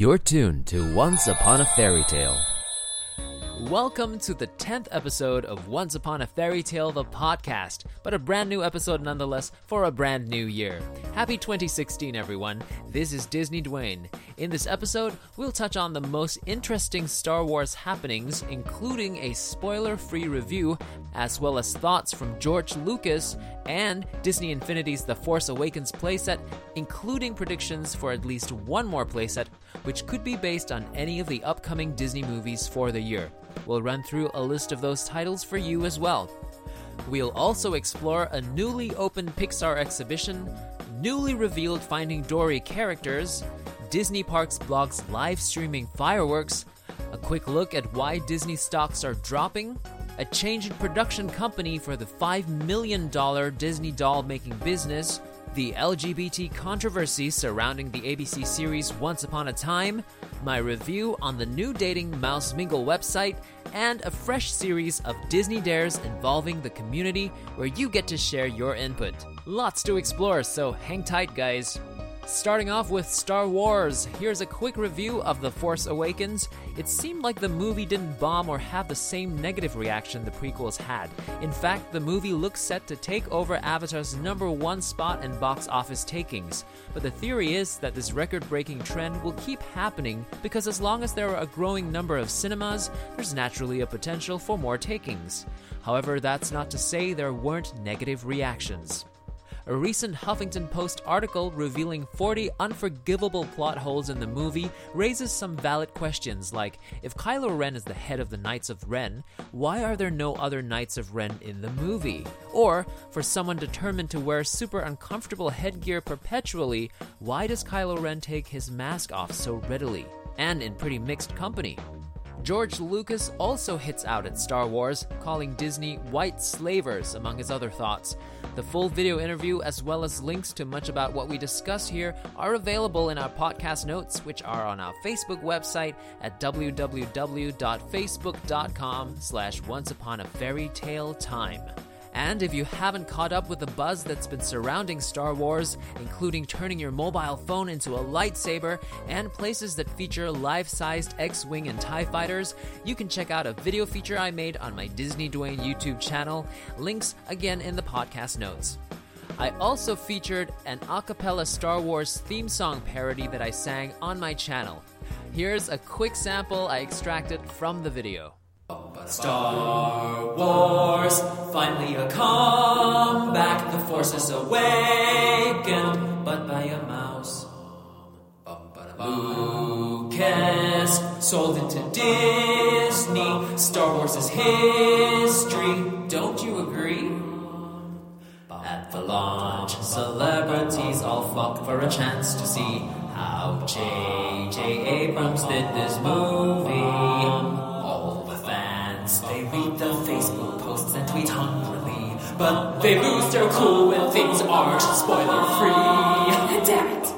You're tuned to Once Upon a Fairy Tale. Welcome to the 10th episode of Once Upon a Fairy Tale, the podcast, but a brand new episode nonetheless for a brand new year. Happy 2016, everyone. This is Disney Dwayne. In this episode, we'll touch on the most interesting Star Wars happenings, including a spoiler free review, as well as thoughts from George Lucas and Disney Infinity's The Force Awakens playset, including predictions for at least one more playset, which could be based on any of the upcoming Disney movies for the year. We'll run through a list of those titles for you as well. We'll also explore a newly opened Pixar exhibition, newly revealed Finding Dory characters, Disney Parks blogs live streaming fireworks, a quick look at why Disney stocks are dropping, a change in production company for the $5 million Disney doll making business, the LGBT controversy surrounding the ABC series Once Upon a Time, my review on the new dating Mouse Mingle website, and a fresh series of Disney Dares involving the community where you get to share your input. Lots to explore, so hang tight, guys. Starting off with Star Wars, here's a quick review of The Force Awakens. It seemed like the movie didn't bomb or have the same negative reaction the prequels had. In fact, the movie looks set to take over Avatar's number one spot in box office takings. But the theory is that this record breaking trend will keep happening because as long as there are a growing number of cinemas, there's naturally a potential for more takings. However, that's not to say there weren't negative reactions. A recent Huffington Post article revealing 40 unforgivable plot holes in the movie raises some valid questions like if Kylo Ren is the head of the Knights of Ren, why are there no other Knights of Ren in the movie? Or, for someone determined to wear super uncomfortable headgear perpetually, why does Kylo Ren take his mask off so readily? And in pretty mixed company. George Lucas also hits out at Star Wars, calling Disney white slavers, among his other thoughts. The full video interview, as well as links to much about what we discuss here, are available in our podcast notes, which are on our Facebook website at www.facebook.com slash once upon a fairy tale time. And if you haven't caught up with the buzz that's been surrounding Star Wars, including turning your mobile phone into a lightsaber and places that feature life sized X Wing and TIE fighters, you can check out a video feature I made on my Disney Dwayne YouTube channel. Links again in the podcast notes. I also featured an a cappella Star Wars theme song parody that I sang on my channel. Here's a quick sample I extracted from the video. Star Wars, finally a comeback. The Force is awakened, but by a mouse. Lucas sold into Disney. Star Wars is history. Don't you agree? At the launch, celebrities all flock for a chance to see how J.J. Abrams did this movie. Facebook tweet hungrily, but they lose their cool when things aren't spoiler free. Damn it!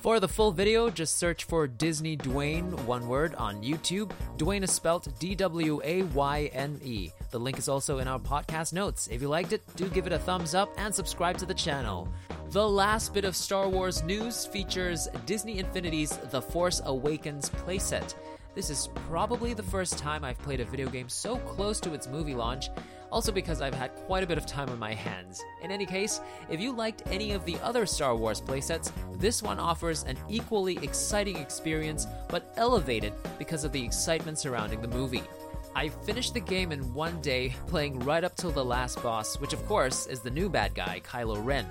For the full video, just search for Disney Dwayne, one word, on YouTube. Dwayne is spelt D W A Y N E. The link is also in our podcast notes. If you liked it, do give it a thumbs up and subscribe to the channel. The last bit of Star Wars news features Disney Infinity's The Force Awakens playset. This is probably the first time I've played a video game so close to its movie launch, also because I've had quite a bit of time on my hands. In any case, if you liked any of the other Star Wars playsets, this one offers an equally exciting experience, but elevated because of the excitement surrounding the movie. I finished the game in one day, playing right up till the last boss, which of course is the new bad guy, Kylo Ren.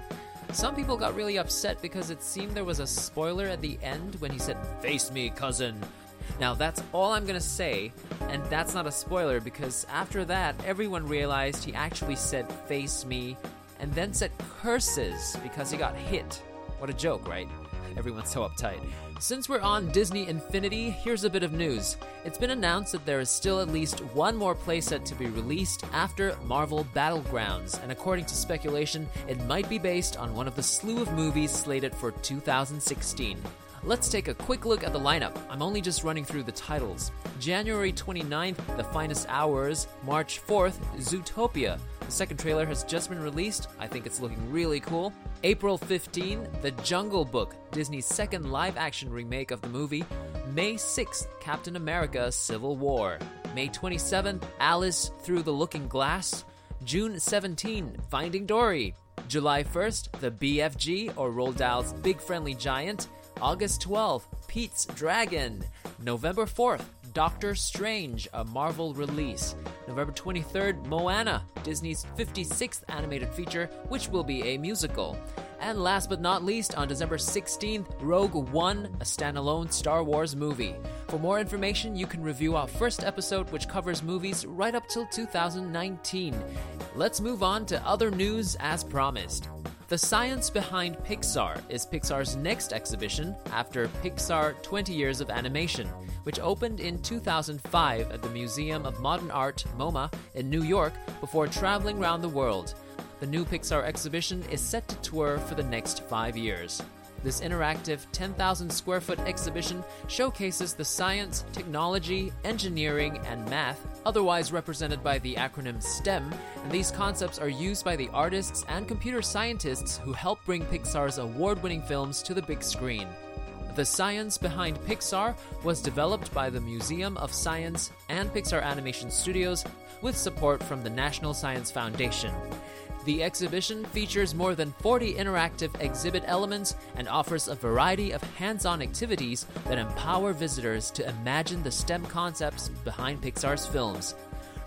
Some people got really upset because it seemed there was a spoiler at the end when he said, Face me, cousin. Now, that's all I'm gonna say, and that's not a spoiler because after that, everyone realized he actually said, Face me, and then said curses because he got hit. What a joke, right? Everyone's so uptight. Since we're on Disney Infinity, here's a bit of news. It's been announced that there is still at least one more playset to be released after Marvel Battlegrounds, and according to speculation, it might be based on one of the slew of movies slated for 2016. Let's take a quick look at the lineup. I'm only just running through the titles. January 29th, The Finest Hours. March 4th, Zootopia. The second trailer has just been released. I think it's looking really cool. April 15, The Jungle Book, Disney's second live action remake of the movie. May 6th, Captain America Civil War. May 27th, Alice Through the Looking Glass. June 17, Finding Dory. July 1st, The BFG or Roald Dahl's Big Friendly Giant. August 12th, Pete's Dragon. November 4th, Doctor Strange, a Marvel release. November 23rd, Moana, Disney's 56th animated feature, which will be a musical. And last but not least, on December 16th, Rogue One, a standalone Star Wars movie. For more information, you can review our first episode, which covers movies right up till 2019. Let's move on to other news as promised. The Science Behind Pixar is Pixar's next exhibition after Pixar 20 Years of Animation, which opened in 2005 at the Museum of Modern Art, MoMA, in New York before traveling around the world. The new Pixar exhibition is set to tour for the next five years. This interactive 10,000 square foot exhibition showcases the science, technology, engineering, and math, otherwise represented by the acronym STEM, and these concepts are used by the artists and computer scientists who help bring Pixar's award winning films to the big screen. The science behind Pixar was developed by the Museum of Science and Pixar Animation Studios with support from the National Science Foundation. The exhibition features more than 40 interactive exhibit elements and offers a variety of hands on activities that empower visitors to imagine the STEM concepts behind Pixar's films.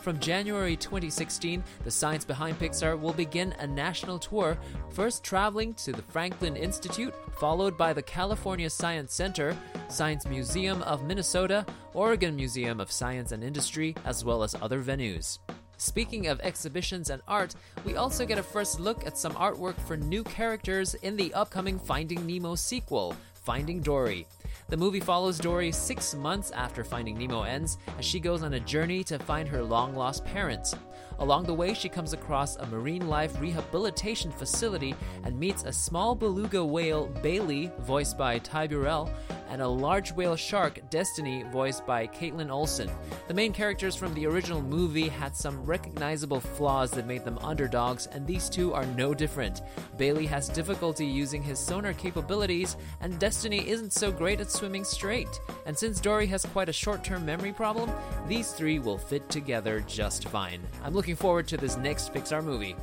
From January 2016, the Science Behind Pixar will begin a national tour, first traveling to the Franklin Institute, followed by the California Science Center, Science Museum of Minnesota, Oregon Museum of Science and Industry, as well as other venues. Speaking of exhibitions and art, we also get a first look at some artwork for new characters in the upcoming Finding Nemo sequel, Finding Dory. The movie follows Dory six months after Finding Nemo ends as she goes on a journey to find her long lost parents. Along the way, she comes across a marine life rehabilitation facility and meets a small beluga whale, Bailey, voiced by Ty Burrell, and a large whale shark, Destiny, voiced by Kaitlin Olson. The main characters from the original movie had some recognizable flaws that made them underdogs, and these two are no different. Bailey has difficulty using his sonar capabilities, and Destiny isn't so great at swimming straight. And since Dory has quite a short term memory problem, these three will fit together just fine. I'm looking forward to this next Pixar movie.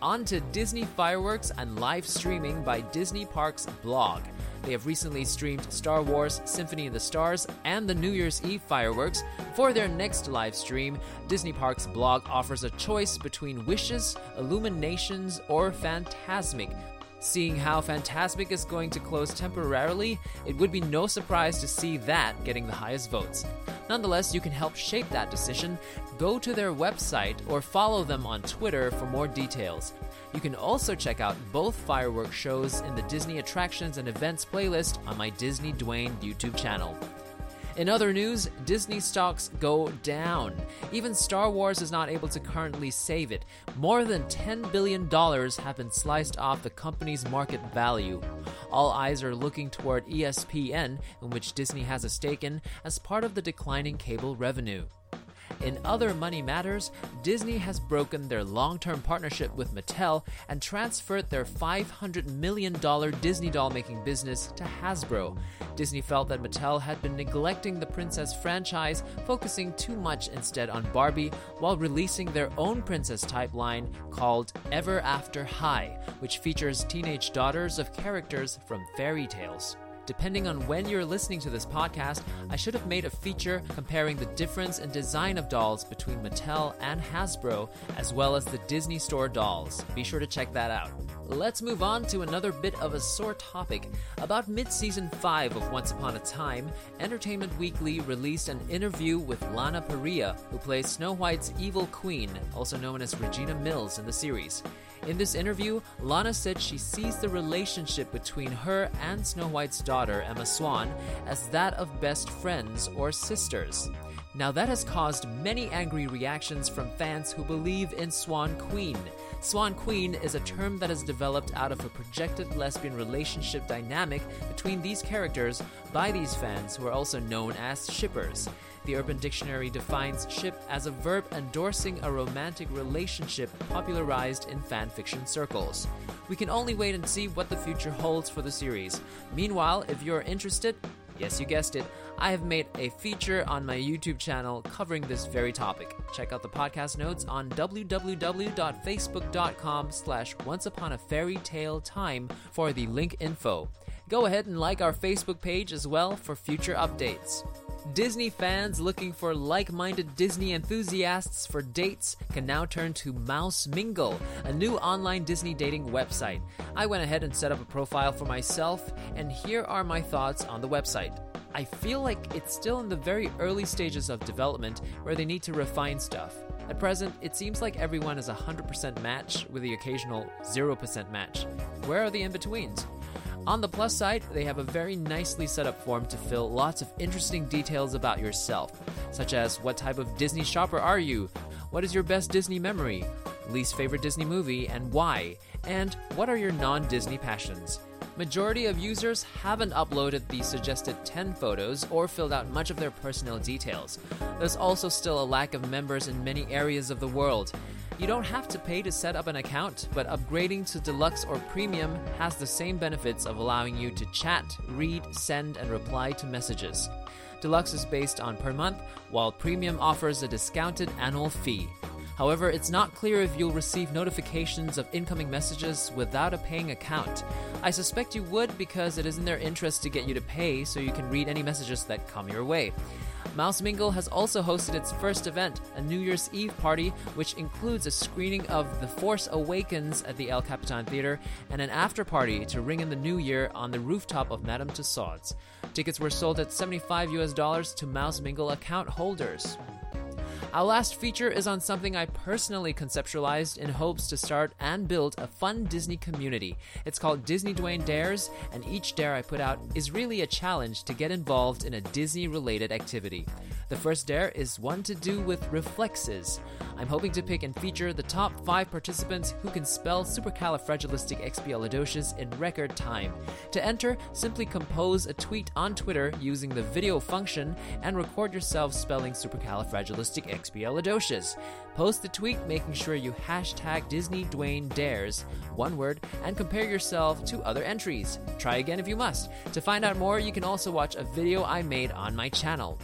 On to Disney fireworks and live streaming by Disney Parks blog. They have recently streamed Star Wars Symphony of the Stars and the New Year's Eve fireworks. For their next live stream, Disney Parks blog offers a choice between Wishes, Illuminations, or Fantasmic. Seeing how Fantasmic is going to close temporarily, it would be no surprise to see that getting the highest votes. Nonetheless, you can help shape that decision. Go to their website or follow them on Twitter for more details. You can also check out both fireworks shows in the Disney Attractions and Events playlist on my Disney Dwayne YouTube channel. In other news, Disney stocks go down. Even Star Wars is not able to currently save it. More than $10 billion have been sliced off the company's market value. All eyes are looking toward ESPN, in which Disney has a stake in, as part of the declining cable revenue. In other money matters, Disney has broken their long term partnership with Mattel and transferred their $500 million Disney doll making business to Hasbro. Disney felt that Mattel had been neglecting the Princess franchise, focusing too much instead on Barbie, while releasing their own Princess type line called Ever After High, which features teenage daughters of characters from fairy tales. Depending on when you're listening to this podcast, I should have made a feature comparing the difference in design of dolls between Mattel and Hasbro, as well as the Disney Store dolls. Be sure to check that out. Let's move on to another bit of a sore topic. About mid season 5 of Once Upon a Time, Entertainment Weekly released an interview with Lana Parrilla, who plays Snow White's evil queen, also known as Regina Mills in the series. In this interview, Lana said she sees the relationship between her and Snow White's daughter, Emma Swan, as that of best friends or sisters. Now, that has caused many angry reactions from fans who believe in Swan Queen. Swan Queen is a term that is developed out of a projected lesbian relationship dynamic between these characters by these fans who are also known as shippers. The Urban Dictionary defines ship as a verb endorsing a romantic relationship popularized in fanfiction circles. We can only wait and see what the future holds for the series. Meanwhile, if you're interested, yes, you guessed it, I have made a feature on my YouTube channel covering this very topic. Check out the podcast notes on www.facebook.com slash onceuponafairytaletime for the link info. Go ahead and like our Facebook page as well for future updates. Disney fans looking for like minded Disney enthusiasts for dates can now turn to Mouse Mingle, a new online Disney dating website. I went ahead and set up a profile for myself, and here are my thoughts on the website. I feel like it's still in the very early stages of development where they need to refine stuff. At present, it seems like everyone is a 100% match with the occasional 0% match. Where are the in betweens? On the plus side, they have a very nicely set up form to fill lots of interesting details about yourself, such as what type of Disney shopper are you? What is your best Disney memory? Least favorite Disney movie and why? And what are your non Disney passions? Majority of users haven't uploaded the suggested 10 photos or filled out much of their personal details. There's also still a lack of members in many areas of the world. You don't have to pay to set up an account, but upgrading to Deluxe or Premium has the same benefits of allowing you to chat, read, send, and reply to messages. Deluxe is based on per month, while Premium offers a discounted annual fee. However, it's not clear if you'll receive notifications of incoming messages without a paying account. I suspect you would because it is in their interest to get you to pay so you can read any messages that come your way. Mouse Mingle has also hosted its first event, a New Year's Eve party, which includes a screening of The Force Awakens at the El Capitan Theater and an after party to ring in the new year on the rooftop of Madame Tussauds. Tickets were sold at 75 US dollars to Mouse Mingle account holders. Our last feature is on something I personally conceptualized in hopes to start and build a fun Disney community. It's called Disney Dwayne Dares, and each dare I put out is really a challenge to get involved in a Disney related activity. The first dare is one to do with reflexes. I'm hoping to pick and feature the top five participants who can spell supercalifragilisticexpialidocious in record time. To enter, simply compose a tweet on Twitter using the video function and record yourself spelling supercalifragilisticexpialidocious. Post the tweet making sure you hashtag Disney Dwayne Dares, one word, and compare yourself to other entries. Try again if you must. To find out more, you can also watch a video I made on my channel.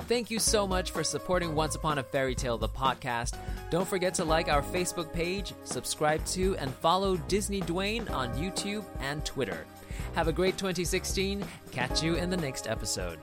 Thank you so much for supporting Once Upon a Fairy Tale, the podcast. Don't forget to like our Facebook page, subscribe to, and follow Disney Dwayne on YouTube and Twitter. Have a great 2016. Catch you in the next episode.